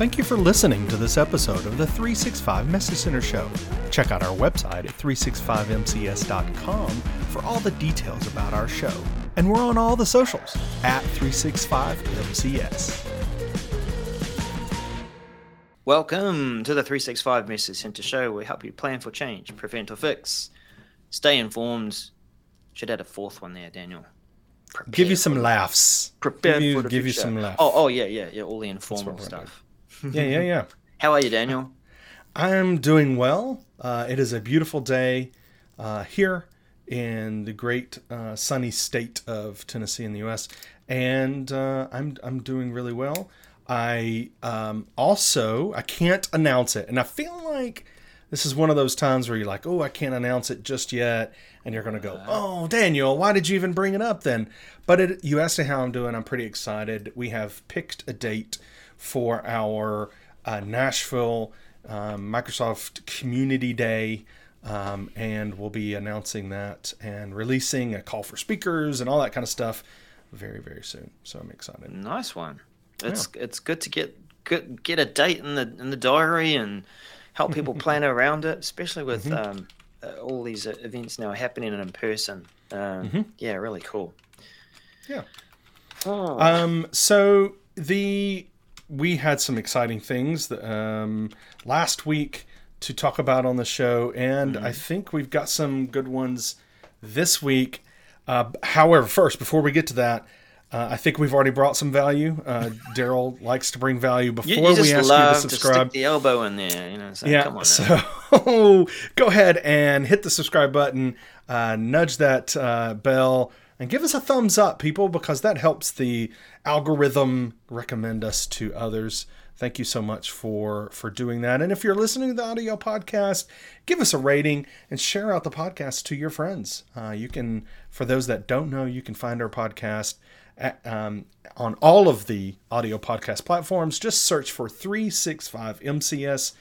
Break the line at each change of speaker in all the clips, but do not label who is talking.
Thank you for listening to this episode of the 365 Message Center Show. Check out our website at 365mcs.com for all the details about our show. And we're on all the socials at 365mcs.
Welcome to the 365 Message Center Show. We help you plan for change, prevent or fix, stay informed. Should add a fourth one there, Daniel.
Prepare give you some laughs.
Prepare
give you,
for the
give you some laughs.
Oh, oh yeah, yeah, yeah. All the informal stuff.
Yeah, yeah, yeah.
How are you, Daniel?
I'm doing well. Uh, it is a beautiful day uh, here in the great uh, sunny state of Tennessee in the U.S., and uh, I'm I'm doing really well. I um, also I can't announce it, and I feel like this is one of those times where you're like, oh, I can't announce it just yet, and you're gonna go, oh, Daniel, why did you even bring it up then? But it, you asked me how I'm doing. I'm pretty excited. We have picked a date for our uh, Nashville um, Microsoft Community Day. Um, and we'll be announcing that and releasing a call for speakers and all that kind of stuff very, very soon. So I'm excited.
Nice one. It's it's good to get good, get a date in the in the diary and help people plan around it, especially with
Mm-hmm.
um, uh, all these uh, events now happening in person. Um,
Mm-hmm.
Yeah, really cool.
Yeah.
Oh.
Um, so the we had some exciting things that, um, last week to talk about on the show, and I think we've got some good ones this week. Uh, however, first, before we get to that, uh, I think we've already brought some value. Uh, Darrell likes to bring value before
you, you
we ask
love
you to
to
subscribe.
stick the elbow in there, you know. So
Yeah.
come on.
So go ahead and hit the subscribe button, uh, nudge that uh, bell, and give us a thumbs up, people, because that helps the algorithm recommend us to others. Thank you so much for for doing that. And if you're listening to the audio podcast, give us a rating and share out the podcast to your friends. Uh, you can, for those that don't know, you can find our podcast at, um, on all of the audio podcast platforms. Just search for 365 MCS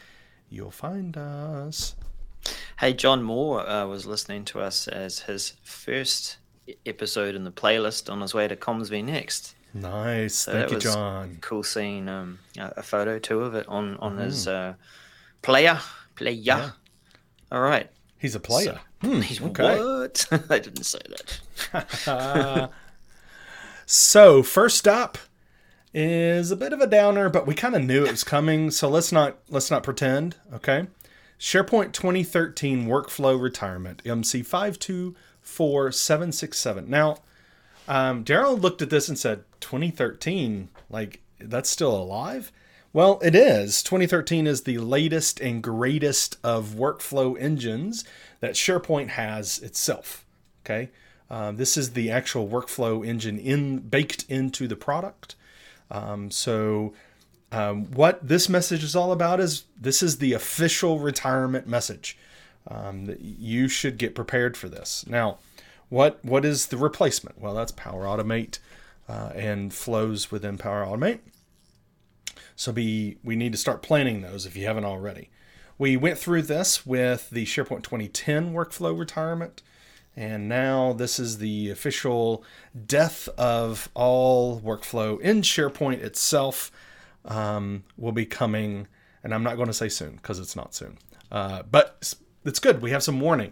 you'll find us.
Hey, John Moore uh, was listening to us as his first episode in the playlist on his way to Comsby next.
Nice.
So
Thank you, John.
Cool seeing um, a, a photo too of it on on his uh, player player. All right.
He's a player. Hmm,
He's
okay.
what? I didn't say that.
So, first up is a bit of a downer, but we kind of knew it was coming, so let's not let's not pretend, okay? SharePoint 2013 workflow retirement, MC524767. Now, um, Darrell looked at this and said, 2013, like that's still alive? Well, it is. 2013 is the latest and greatest of workflow engines that SharePoint has itself. Okay, um, this is the actual workflow engine in baked into the product. Um, so, um, what this message is all about is this is the official retirement message. Um, that you should get prepared for this. Now, what what is the replacement? Well, that's Power Automate uh, and flows within Power Automate. So be we need to start planning those if you haven't already. We went through this with the SharePoint 2010 workflow retirement, and now this is the official death of all workflow in SharePoint itself. Um, will be coming, and I'm not going to say soon because it's not soon, uh, but it's, good. We have some warning.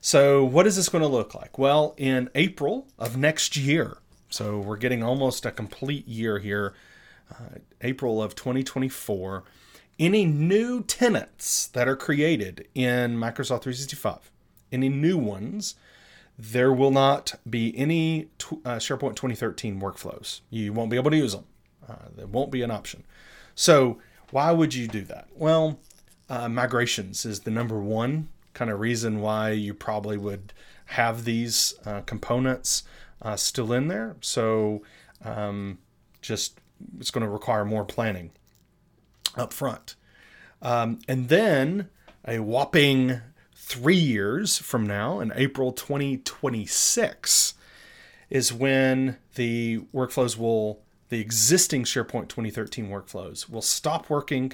So, what is this going to look like? Well, in April of next year, so we're getting almost a complete year here, uh, April of 2024, any new tenants that are created in Microsoft 365, any new ones, there will not be any uh, SharePoint 2013 workflows. You won't be able to use them. Uh, there won't be an option. So, why would you do that? Well, uh, migrations is the number one kind of reason why you probably would have these uh, components uh, still in there. So, um, just it's going to require more planning up front. Um, and then a whopping three years from now, in April 2026, is when the workflows will, the existing SharePoint 2013 workflows will stop working.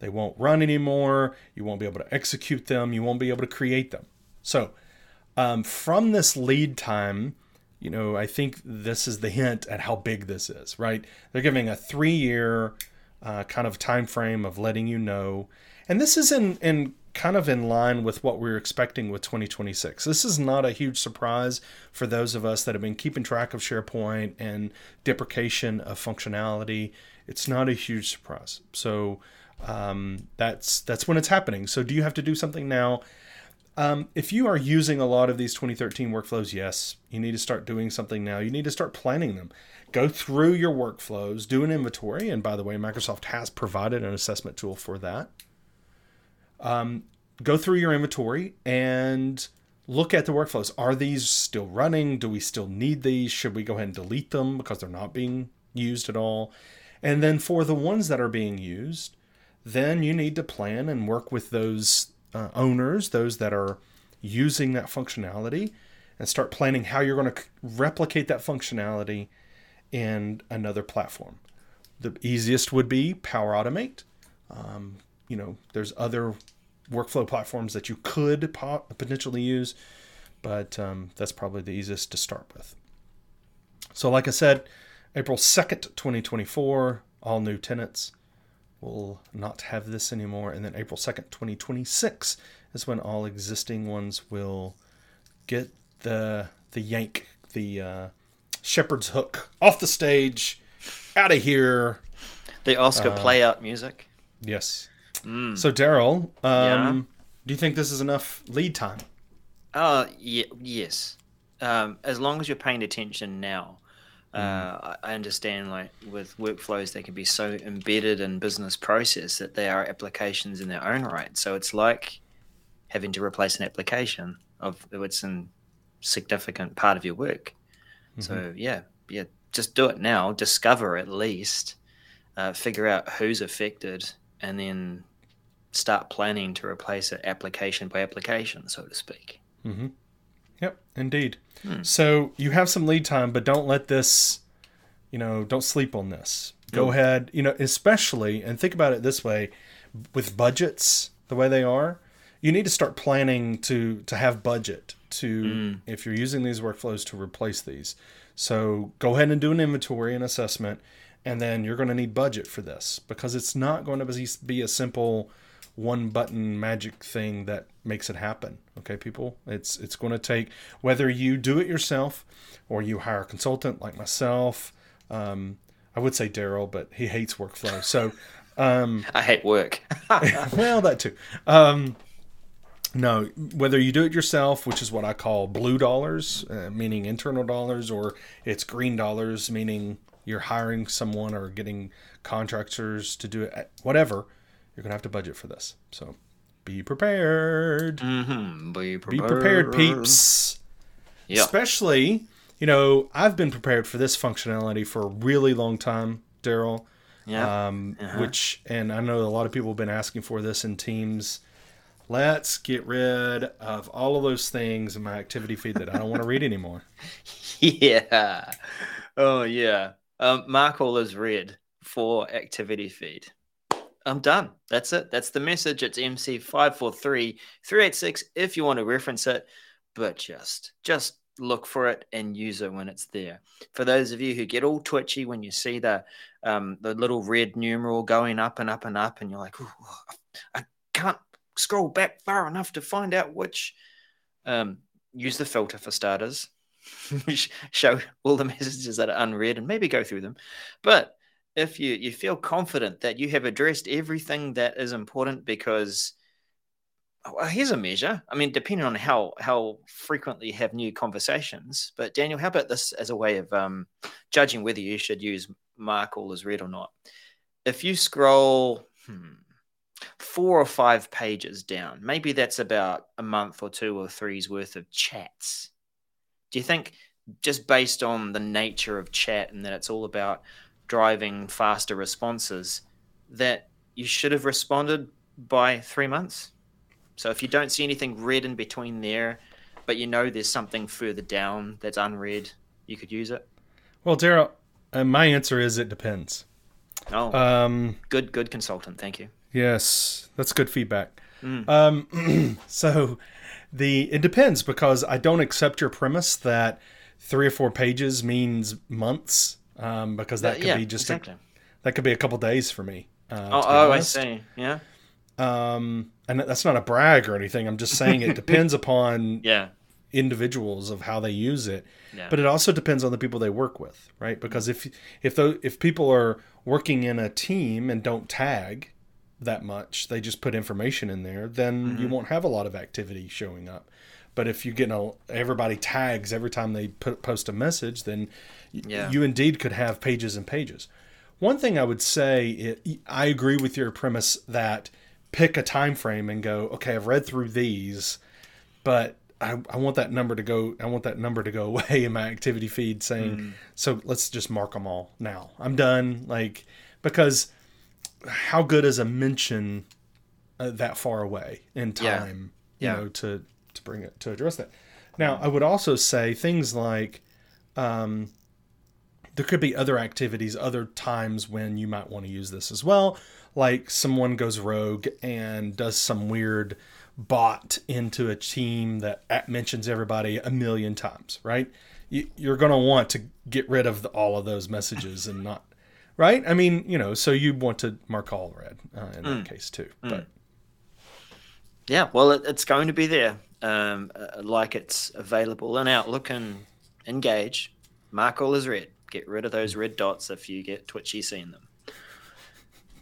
They won't run anymore. You won't be able to execute them. You won't be able to create them. So, um, from this lead time, you know, I think this is the hint at how big this is, right? They're giving a three year uh, kind of time frame of letting you know. And this is in, in kind of in line with what we're expecting with 2026. This is not a huge surprise for those of us that have been keeping track of SharePoint and deprecation of functionality. It's not a huge surprise. So um, that's that's when it's happening. So do you have to do something now? Um, if you are using a lot of these 2013 workflows, yes, you need to start doing something now. You need to start planning them. Go through your workflows, do an inventory, and by the way, Microsoft has provided an assessment tool for that. Um, go through your inventory and look at the workflows. Are these still running? Do we still need these? Should we go ahead and delete them because they're not being used at all? And then for the ones that are being used, then you need to plan and work with those uh, owners, those that are using that functionality, and start planning how you're going to replicate that functionality in another platform. The easiest would be Power Automate. Um, you know, there's other workflow platforms that you could po- potentially use, but um, that's probably the easiest to start with. So, like I said, April 2nd, 2024, all new tenants will not have this anymore. And then April 2nd, 2026 is when all existing ones will get the the yank, the uh, shepherd's hook off the stage, out of here.
The Oscar uh, play out music.
Yes. Mm. So, Darrell, um, yeah? do you think this is enough lead time?
Uh, yeah, yes. Um, as long as you're paying attention now. Uh, I understand, like with workflows, they can be so embedded in business process that they are applications in their own right. So it's like having to replace an application of it's a significant part of your work. Mm-hmm. So yeah, yeah, just do it now. Discover at least, uh, figure out who's affected, and then start planning to replace it application by application, so to speak.
Mm-hmm. Yep, indeed. Hmm. So you have some lead time, but don't let this, you know, don't sleep on this. Go mm. ahead, you know, especially, and think about it this way with budgets the way they are, you need to start planning to to have budget to mm. if you're using these workflows to replace these. So go ahead and do an inventory and assessment, and then you're going to need budget for this because it's not going to be a simple one button magic thing that makes it happen. Okay, people, it's it's going to take whether you do it yourself or you hire a consultant like myself. Um, I would say Darrell, but he hates workflow. So um,
I hate work.
well, that too. Um, no, whether you do it yourself, which is what I call blue dollars, uh, meaning internal dollars, or it's green dollars, meaning you're hiring someone or getting contractors to do it, whatever you're gonna have to budget for this. So be prepared.
Mm-hmm. Be prepared.
Be prepared, peeps. Yeah. Especially, you know, I've been prepared for this functionality for a really long time, Darrell. Yeah. Um, uh-huh. Which, and I know a lot of people have been asking for this in Teams. Let's get rid of all of those things in my activity feed that I don't want to read anymore.
Yeah. Oh yeah. Um, mark all as read for activity feed. I'm done. That's it. That's the message. It's MC543386 if you want to reference it, but just just look for it and use it when it's there. For those of you who get all twitchy when you see the um, the little red numeral going up and up and up, and you're like, I can't scroll back far enough to find out which. Um, use the filter for starters. Show all the messages that are unread and maybe go through them. But if you you feel confident that you have addressed everything that is important because well, here's a measure. I mean depending on how how frequently you have new conversations but daniel how about this as a way of um, judging whether you should use mark all as read or not? If you scroll hmm, four or five pages down maybe that's about a month or two or three's worth of chats. Do you think just based on the nature of chat and that it's all about driving faster responses that you should have responded by three months. So if you don't see anything red in between there, but you know there's something further down that's unread, you could use it.
Well, Darrell, uh, my answer is it depends.
Oh, um, good, good consultant. Thank you.
Yes, that's good feedback. Mm. Um, so the it depends because I don't accept your premise that three or four pages means months um, because that could yeah, be just exactly. a, That could be a couple days for me. Uh,
Oh, oh I see. Yeah.
Um, and that's not a brag or anything. I'm just saying it depends upon
Yeah.
individuals of how they use it.
Yeah.
But it also depends on the people they work with, right? Because if if those, if people are working in a team and don't tag that much, they just put information in there, then
Mm-hmm.
you won't have a lot of activity showing up. But if you get a, everybody tags every time they put, post a message, then
Yeah.
you indeed could have pages and pages. One thing I would say, I agree with your premise that pick a time frame and go, okay, I've read through these, but I, I want that number to go. I want that number to go away in my activity feed, saying, so let's just mark them all now. I'm done. Like because how good is a mention uh, that far away in
Yeah.
time?
Yeah.
You know to to bring it to address that. Now I would also say things like. Um, there could be other activities, other times when you might want to use this as well. Like someone goes rogue and does some weird bot into a team that at- mentions everybody a million times, right? You, you're going to want to get rid of the, all of those messages and not, right? I mean, you know, so you want to mark all read uh, in that case too. But
Yeah, well, it, it's going to be there, um, uh, like it's available in Outlook and Engage. Mark all as read. Get rid of those red dots if you get twitchy seeing them.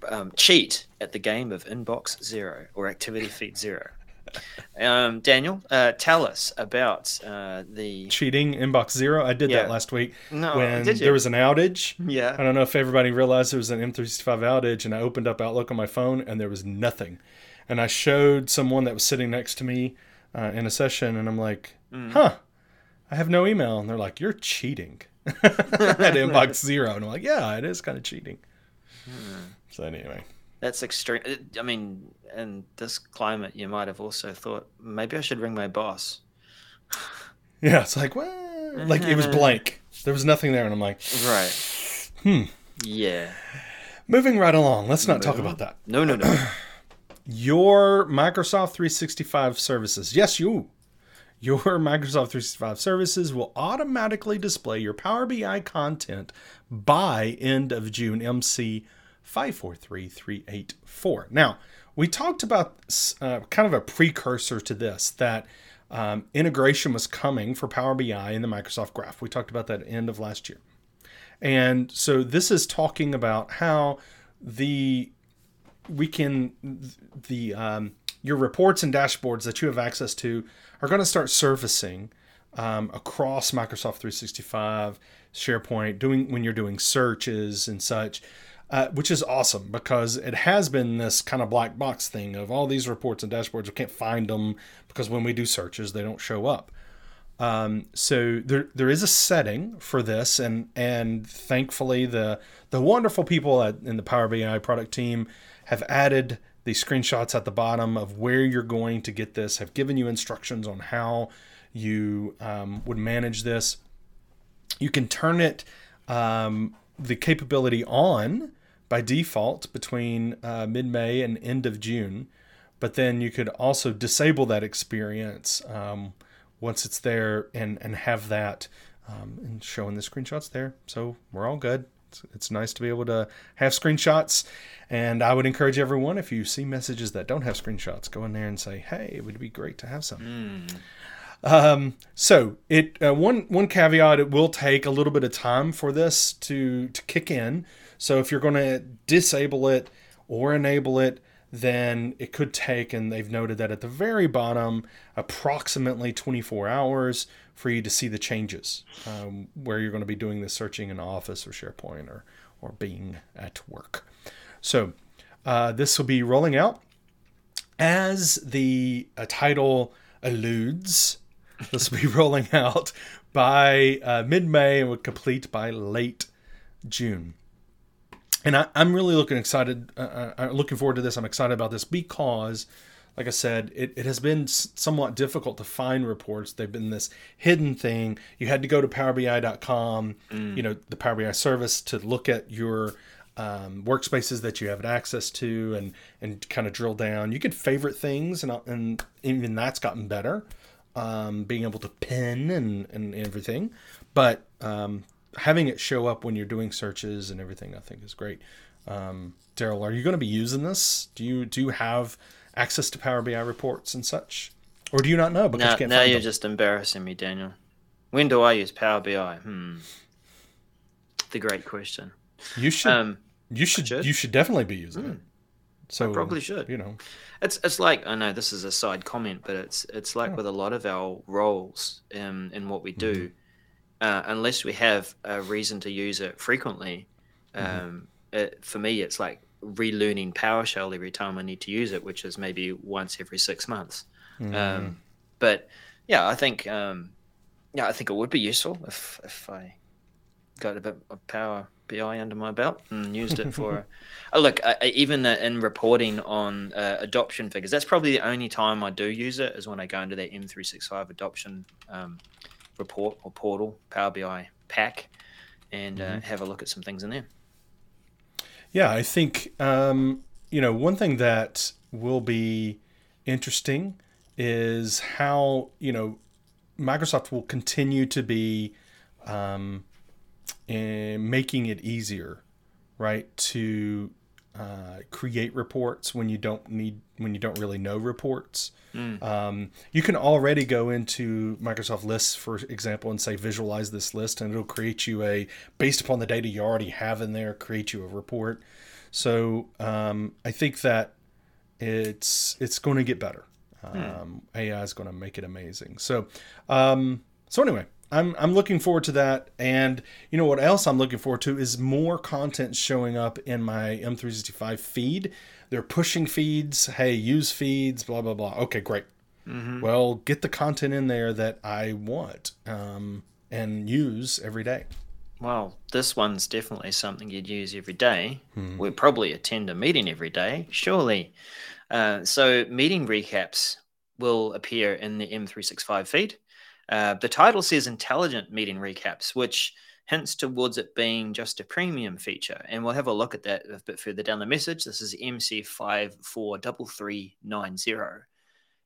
Um, cheat at the game of inbox zero or activity feed zero. Um, Daniel, uh, tell us about uh, the.
cheating inbox zero, I did
Yeah.
that last week
No,
when there was an outage.
Yeah, I
don't know if everybody realized there was an M365 outage, and I opened up Outlook on my phone, and there was nothing. And I showed someone that was sitting next to me uh, in a session, and I'm like,
Mm.
"Huh, I have no email." And they're like, "You're cheating." At inbox zero, and I'm like, "Yeah, it is kind of cheating."
Hmm.
So anyway,
That's extreme. I mean, in this climate, you might have also thought maybe I should ring my boss.
yeah, it's like, well, like it was blank. There was nothing there, and I'm like,
Right.
Hmm.
Yeah.
moving right along. Let's not talk about that.
No, no, no.
your Microsoft 365 services. Yes, you. Your Microsoft 365 services will automatically display your Power BI content by end of June MC 543384. Now, we talked about uh, kind of a precursor to this that um, integration was coming for Power BI in the Microsoft Graph. We talked about that end of last year. And so this is talking about how the we can the um, your reports and dashboards that you have access to are going to start surfacing um, across Microsoft 365, SharePoint, doing when you're doing searches and such, uh, which is awesome because it has been this kind of black box thing of all these reports and dashboards. We can't find them because when we do searches, they don't show up. Um, so there there is a setting for this, and and thankfully the the wonderful people at, in the Power BI product team have added the screenshots at the bottom of where you're going to get this. Have given you instructions on how you um, would manage this. You can turn it um, the capability on by default between uh, mid May and end of June, but then you could also disable that experience. Um, once it's there and and have that um, and showing the screenshots there. So we're all good. It's, it's nice to be able to have screenshots. And I would encourage everyone if you see messages that don't have screenshots, go in there and say, "Hey, it would be great to have some." Um, so it uh, one one caveat: it will take a little bit of time for this to to kick in. So if you're going to disable it or enable it, then it could take, and they've noted that at the very bottom, approximately 24 hours for you to see the changes um, where you're going to be doing the searching in Office or SharePoint or or being at work. So uh, this will be rolling out as the uh, title alludes. This will be rolling out by uh, mid-May and will complete by late June. And I, I'm really looking excited, uh, uh, looking forward to this. I'm excited about this because, like I said, it, it has been somewhat difficult to find reports. They've been this hidden thing. You had to go to PowerBI.com, you know, the Power BI service to look at your um, workspaces that you have access to and and kind of drill down. You could favorite things, and and even that's gotten better. Um, being able to pin and and everything, but um, having it show up when you're doing searches and everything, I think is great. Um, Darrell, are you going to be using this? Do you do you have access to Power BI reports and such, or do you not know because
now,
you
now you're
them?
just embarrassing me, Daniel. When do I use Power BI? Hmm. The great question.
You should.
Um,
you should.
should.
You should definitely be using it. So
probably should.
You know.
It's it's like I know this is a side comment, but it's it's like with a lot of our roles in in what we do, uh, unless we have a reason to use it frequently, um, it, for me it's like relearning PowerShell every time I need to use it, which is maybe once every six months. Um, but yeah, I think um, yeah, I think it would be useful if if I got a bit of Power BI under my belt and used it for. oh, look, I, I- even in reporting on uh, adoption figures, that's probably the only time I do use it is when I go into that M365 adoption um, report or portal, Power BI pack, and uh, have a look at some things in there.
Yeah, I think um, you know one thing that will be interesting is how you know Microsoft will continue to be um, eh, making it easier, right, to uh, create reports when you don't need when you don't really know reports. Um, you can already go into Microsoft Lists, for example, and say visualize this list, and it'll create you a based upon the data you already have in there, create you a report. So um, I think that it's it's going to get better. Um, AI is going to make it amazing. So um, so anyway, I'm I'm looking forward to that. And you know what else I'm looking forward to is more content showing up in my M365 feed. They're pushing feeds. Hey, use feeds. Blah blah blah. Okay, great. Well, get the content in there that I want um, and use every day.
Well, this one's definitely something you'd use every day. We'd probably attend a meeting every day, surely. Uh, so, meeting recaps will appear in the M365 feed. Uh, the title says Intelligent Meeting Recaps, which hints towards it being just a premium feature. And we'll have a look at that a bit further down the message. This is MC543390.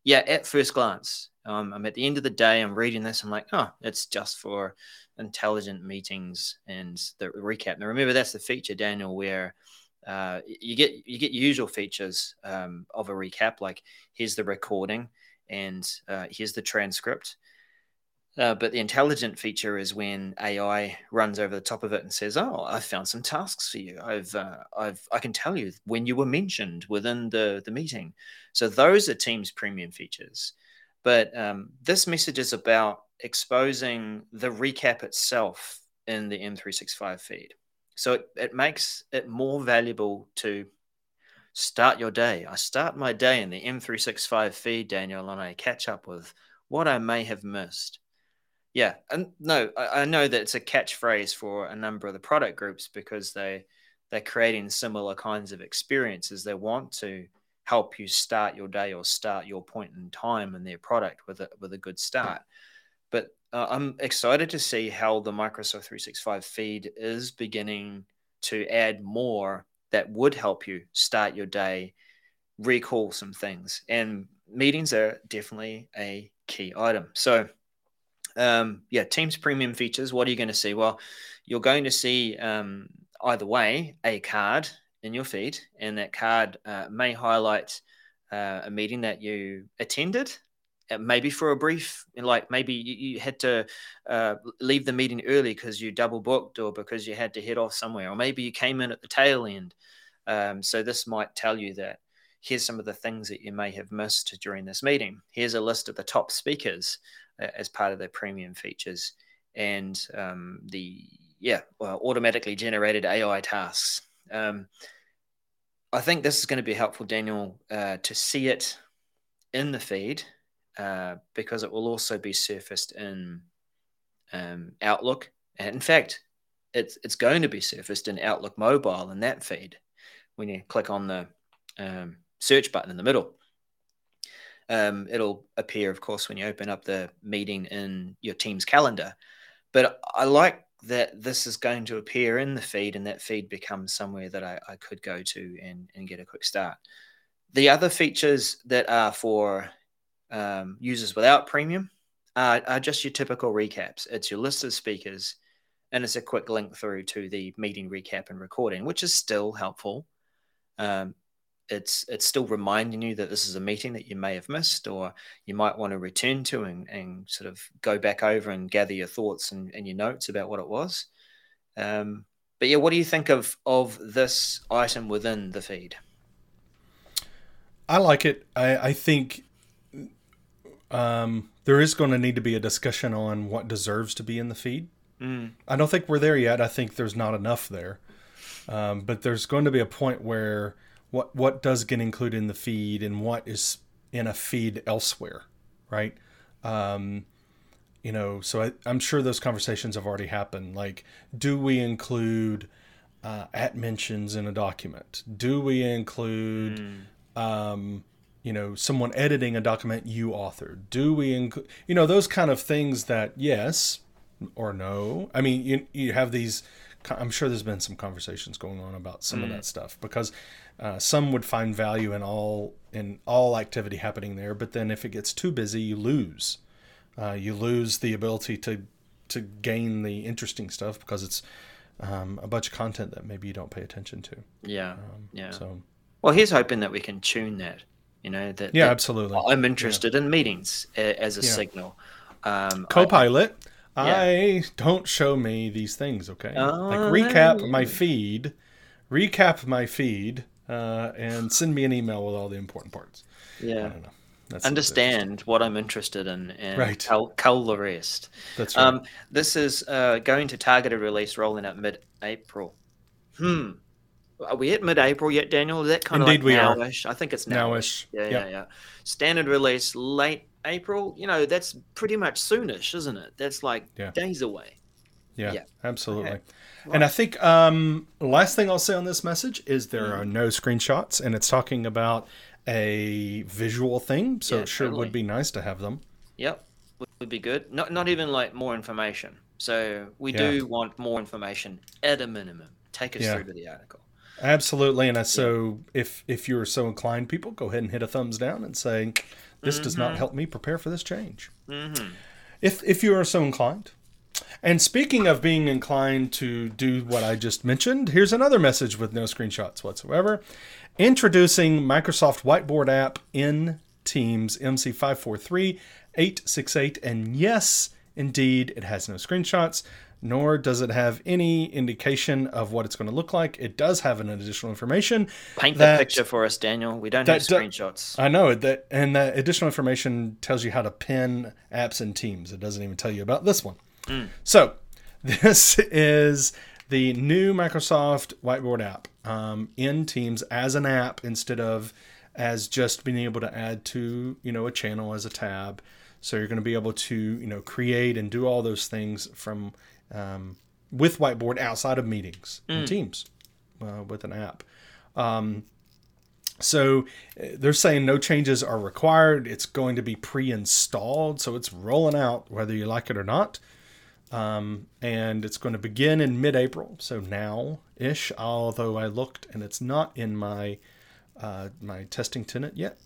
Yeah, at first glance, um, I'm at the end of the day, I'm reading this, I'm like, oh, it's just for intelligent meetings and the recap. Now, remember that's the feature, Daniel, where uh, you get you get usual features um, of a recap, like here's the recording and uh, here's the transcript. Uh, but the intelligent feature is when AI runs over the top of it and says, "Oh, I've found some tasks for you. I've, uh, I've, I can tell you when you were mentioned within the the meeting." So those are Teams premium features. But um, this message is about exposing the recap itself in the M365 feed. So it, it makes it more valuable to start your day. I start my day in the M365 feed, Daniel, and I catch up with what I may have missed. Yeah, and no, I, I know that it's a catchphrase for a number of the product groups because they they're creating similar kinds of experiences. They want to help you start your day or start your point in time in their product with a with a good start. But uh, I'm excited to see how the Microsoft 365 feed is beginning to add more that would help you start your day, recall some things, and meetings are definitely a key item. So um, yeah, Teams premium features. What are you going to see? Well, you're going to see um, either way a card in your feed, and that card uh, may highlight uh, a meeting that you attended. Maybe for a brief, like maybe you, you had to uh, leave the meeting early because you double booked or because you had to head off somewhere, or maybe you came in at the tail end. Um, so this might tell you that here's some of the things that you may have missed during this meeting. Here's a list of the top speakers as part of their premium features and um, the yeah well, automatically generated AI tasks. Um, I think this is going to be helpful, Daniel, uh, to see it in the feed uh, because it will also be surfaced in um, Outlook. And in fact, it's it's going to be surfaced in Outlook Mobile in that feed when you click on the um, search button in the middle. Um, it'll appear, of course, when you open up the meeting in your team's calendar. But I like that this is going to appear in the feed, and that feed becomes somewhere that I, I could go to and, and get a quick start. The other features that are for um, users without premium are, are just your typical recaps. It's your list of speakers and it's a quick link through to the meeting recap and recording, which is still helpful. Um, it's it's still reminding you that this is a meeting that you may have missed or you might want to return to and, and sort of go back over and gather your thoughts and, and your notes about what it was. Um, but yeah, what do you think of of this item within the feed?
I like it. I, I think um, there is going to need to be a discussion on what deserves to be in the feed.
Mm.
I don't think we're there yet. I think there's not enough there. Um, but there's going to be a point where what what does get included in the feed and what is in a feed elsewhere, right? Um, you know, so I, I'm sure those conversations have already happened. Like, do we include uh, at mentions in a document? Do we include,
Mm.
um, you know, someone editing a document you authored? Do we include, you know, those kind of things that yes or no? I mean, you you have these. I'm sure there's been some conversations going on about some of that stuff because uh, some would find value in all in all activity happening there, but then if it gets too busy, you lose. Uh, you lose the ability to to gain the interesting stuff because it's um, a bunch of content that maybe you don't pay attention to.
Yeah, yeah.
Um, So
Well, here's hoping that we can tune that. You know that.
yeah,
that
absolutely.
I'm interested in meetings as a
Yeah.
signal. Um, I-
Copilot,
Yeah.
I don't show me these things. Okay,
Oh,
like recap my feed, recap my feed, uh, and send me an email with all the important parts. I
yeah.
don't know. That's
Understand what I'm interested in and
Right.
cull, cull the rest.
That's right.
Um, this is uh, going to targeted release, rolling out mid-April. Hmm. Are we at mid-April yet, Daniel? Is that kind
Indeed
of
we
like
are.
nowish? I think it's nowish.
Nowish.
Yeah,
Yep.
yeah, yeah. Standard release late April. You know, that's pretty much soonish, isn't it? That's like
Yeah.
days away.
Yeah,
Yeah.
absolutely.
Okay.
And I think um, last thing I'll say on this message is there are no screenshots, and it's talking about a visual thing, so
Yeah,
it sure
totally.
would be nice to have them.
Yep, would, be good. Not not even like more information. So we
Yeah.
do want more information at a minimum. Take us
Yeah.
through to the article.
Absolutely, and I, so if if you're so inclined, people go ahead and hit a thumbs down and say, "This does not help me prepare for this change."
Mm-hmm.
If if you are so inclined. And speaking of being inclined to do what I just mentioned, here's another message with no screenshots whatsoever. Introducing Microsoft Whiteboard app in Teams MC543868. And yes, indeed, it has no screenshots, nor does it have any indication of what it's going to look like. It does have an additional information.
Paint
that-
the picture for us, Daniel. We don't
that
have screenshots.
I know that, and that additional information tells you how to pin apps in Teams. It doesn't even tell you about this one. So, this is the new Microsoft Whiteboard app um, in Teams as an app instead of as just being able to add to you know a channel as a tab. So you're going to be able to you know create and do all those things from um, with Whiteboard outside of meetings in Teams uh, with an app. So uh, they're saying no changes are required. It's going to be pre-installed, so it's rolling out whether you like it or not. Um, and it's going to begin in mid-April, so now-ish. Although I looked and it's not in my uh, my testing tenant yet,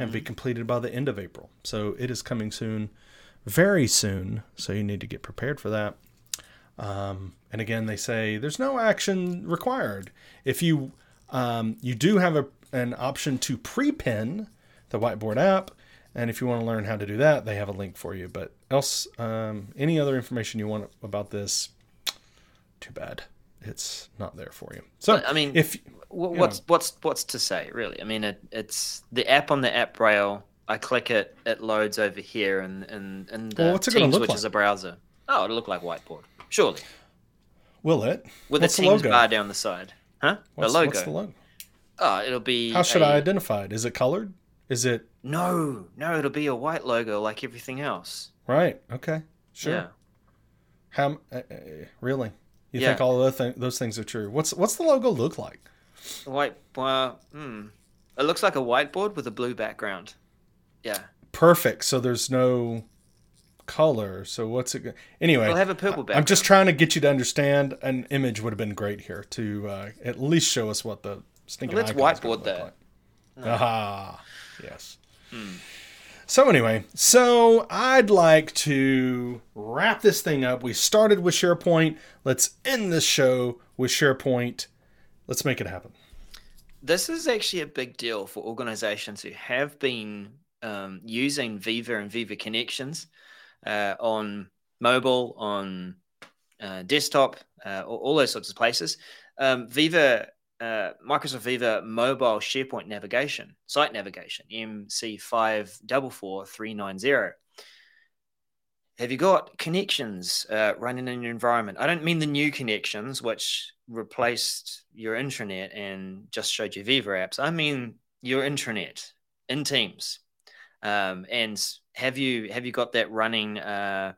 and be completed by the end of April. So it is coming soon, very soon. So you need to get prepared for that. Um, and again, they say there's no action required. If you um, you do have a, an option to pre-pin the whiteboard app, and if you want to learn how to do that, they have a link for you. But else, um, any other information you want about this, too bad, it's not there for you. So
I mean,
if
What's
know.
what's what's to say, really? I mean, it, it's the app on the app rail. I click it, it loads over here, and and and the
Well, what's it gonna
Teams,
look
which
like?
is a browser. Oh, it'll look like whiteboard, surely,
will it
with
What's
a
the
Teams
logo?
bar down the side, huh?
What's,
the logo.
what's the logo?
Oh, it'll be.
How should
a-
I identify it? Is it colored? Is it
No, no, it'll be a white logo like everything else.
right? Okay, sure.
Yeah.
How uh, uh, really? You
Yeah.
think all of th- those things are true? What's what's the logo look like?
White. Well, hmm. It looks like a whiteboard with a blue background. Yeah.
Perfect. So there's no color. So what's it? go- Anyway,
It'll have a purple background.
I'm just trying to get you to understand. An image would have been great here to uh, at least show us what the stinking.
Let's
icon's
whiteboard that.
like. Ah, yes. So anyway, so I'd like to wrap this thing up. We started with SharePoint. Let's end this show with SharePoint. Let's make it happen.
This is actually a big deal for organizations who have been um, using Viva and Viva Connections uh, on mobile, on uh, desktop, uh, all, all, those sorts of places. Um, Viva, uh, Microsoft Viva Mobile SharePoint Navigation, Site Navigation, MC544390. Have you got connections uh, running in your environment? I don't mean the new connections, which replaced your intranet and just showed you Viva apps. I mean your intranet in Teams. Um, and have you have you got that running uh,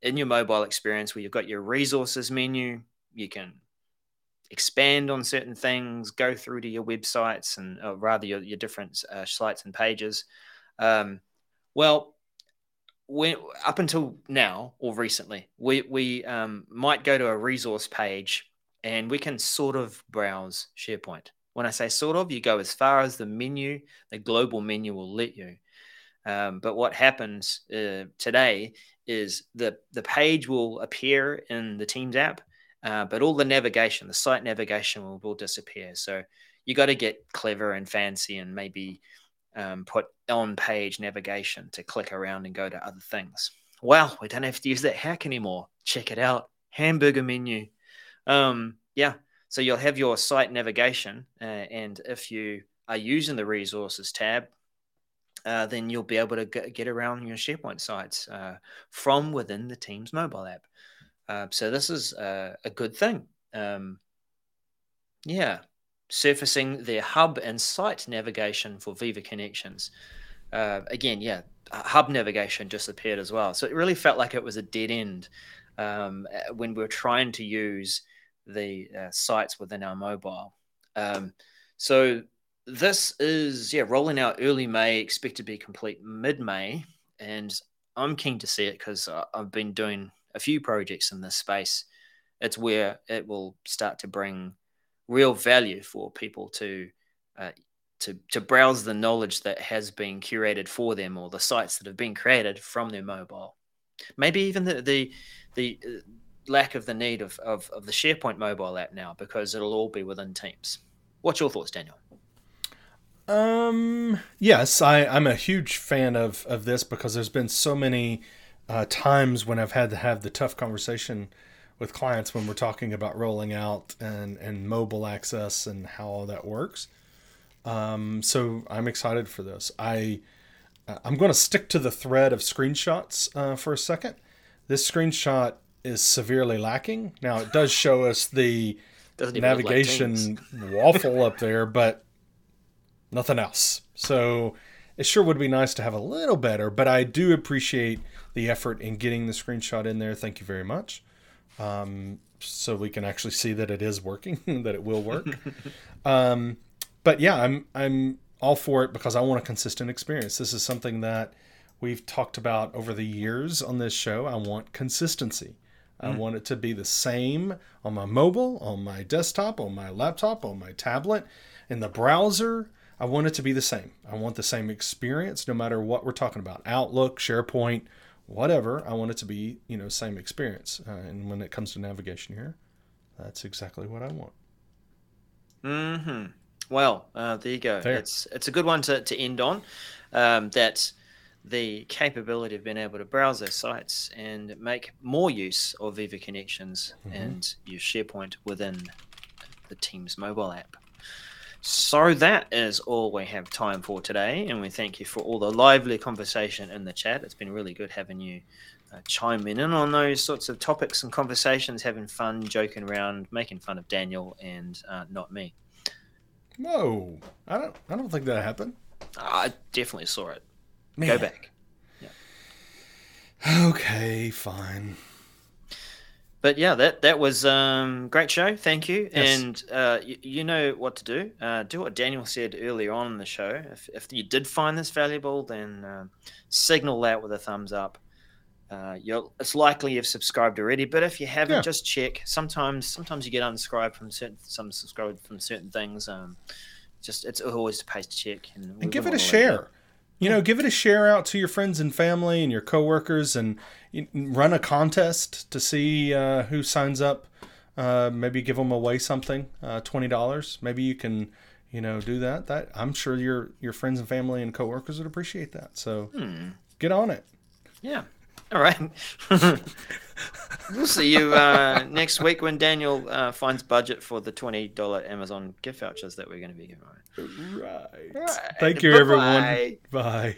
in your mobile experience where you've got your resources menu? You can expand on certain things, go through to your websites and or rather your, your different uh, sites and pages. Um, well, when up until now or recently, we we um, might go to a resource page and we can sort of browse SharePoint. When I say sort of, you go as far as the menu, the global menu will let you. Um, but what happens uh, today is the the page will appear in the Teams app, uh, but all the navigation, the site navigation, will, will disappear. So you got to get clever and fancy and maybe um, put on page navigation to click around and go to other things. Well, we don't have to use that hack anymore. Check it out. Hamburger menu. Um, yeah. So you'll have your site navigation. Uh, and if you are using the resources tab, uh, then you'll be able to get around your SharePoint sites uh, from within the Teams mobile app. Uh, so this is a good thing. Um, yeah surfacing their hub and site navigation for Viva connections. Uh, again, yeah, hub navigation disappeared as well. So it really felt like it was a dead end um, uh, when we were trying to use the uh, sites within our mobile. Um, so this is yeah rolling out early May, expect to be complete mid May, and I'm keen to see it because I've been doing a few projects in this space. It's where it will start to bring real value for people to uh, to to browse the knowledge that has been curated for them or the sites that have been created from their mobile. Maybe even the the, the uh, lack of the need of, of, of the SharePoint mobile app now because it'll all be within Teams. What's your thoughts, Daniel?
Um. Yes, I I'm a huge fan of of this because there's been so many uh, times when I've had to have the tough conversation with clients when we're talking about rolling out and, and mobile access and how all that works. Um, so I'm excited for this. I I'm going to stick to the thread of screenshots uh, for a second. This screenshot is severely lacking. Now it does show us the navigation like waffle up there, but nothing else. So it sure would be nice to have a little better, but I do appreciate the effort in getting the screenshot in there. Thank you very much um, so we can actually see that it is working, that it will work. um, but yeah, I'm I'm all for it because I want a consistent experience. This is something that we've talked about over the years on this show. I want consistency. I mm. want it to be the same on my mobile, on my desktop, on my laptop, on my tablet, in the browser. I want it to be the same. I want the same experience no matter what we're talking about Outlook, SharePoint, whatever. I want it to be, you know, same experience. Uh, and when it comes to navigation here, that's exactly what I want.
Hmm. Well, uh, there you go. Fair. It's it's a good one to, to end on. Um, that the capability of being able to browse those sites and make more use of Viva connections mm-hmm. and use SharePoint within the Teams mobile app. So that is all we have time for today, and we thank you for all the lively conversation in the chat. It's been really good having you uh, chime in on those sorts of topics and conversations, having fun, joking around, making fun of Daniel and uh, not me.
Whoa, I don't, I don't think that happened.
I definitely saw it. Man. Go back.
Yeah. Okay, fine
but yeah, that that was um, great show. Thank you, yes. and uh, you, you, know what to do. Uh, do what Daniel said earlier on in the show. If, if you did find this valuable, then uh, signal that with a thumbs up. Uh, it's likely you've subscribed already, but if you haven't, yeah. just check. Sometimes sometimes you get unsubscribed from certain some subscribed from certain things. Um, just it's always a pace to check
and, and give it a share. You know, give it a share out to your friends and family and your coworkers, and run a contest to see uh, who signs up. Uh, maybe give them away something, uh, twenty dollars. Maybe you can, you know, do that. That I'm sure your your friends and family and coworkers would appreciate that. So get on it.
Yeah. All right. we'll see you uh, next week when Daniel uh, finds budget for the twenty dollar Amazon gift vouchers that we're going to be giving away.
Right.
Right.
Thank you, everyone.
Bye-bye.
Bye.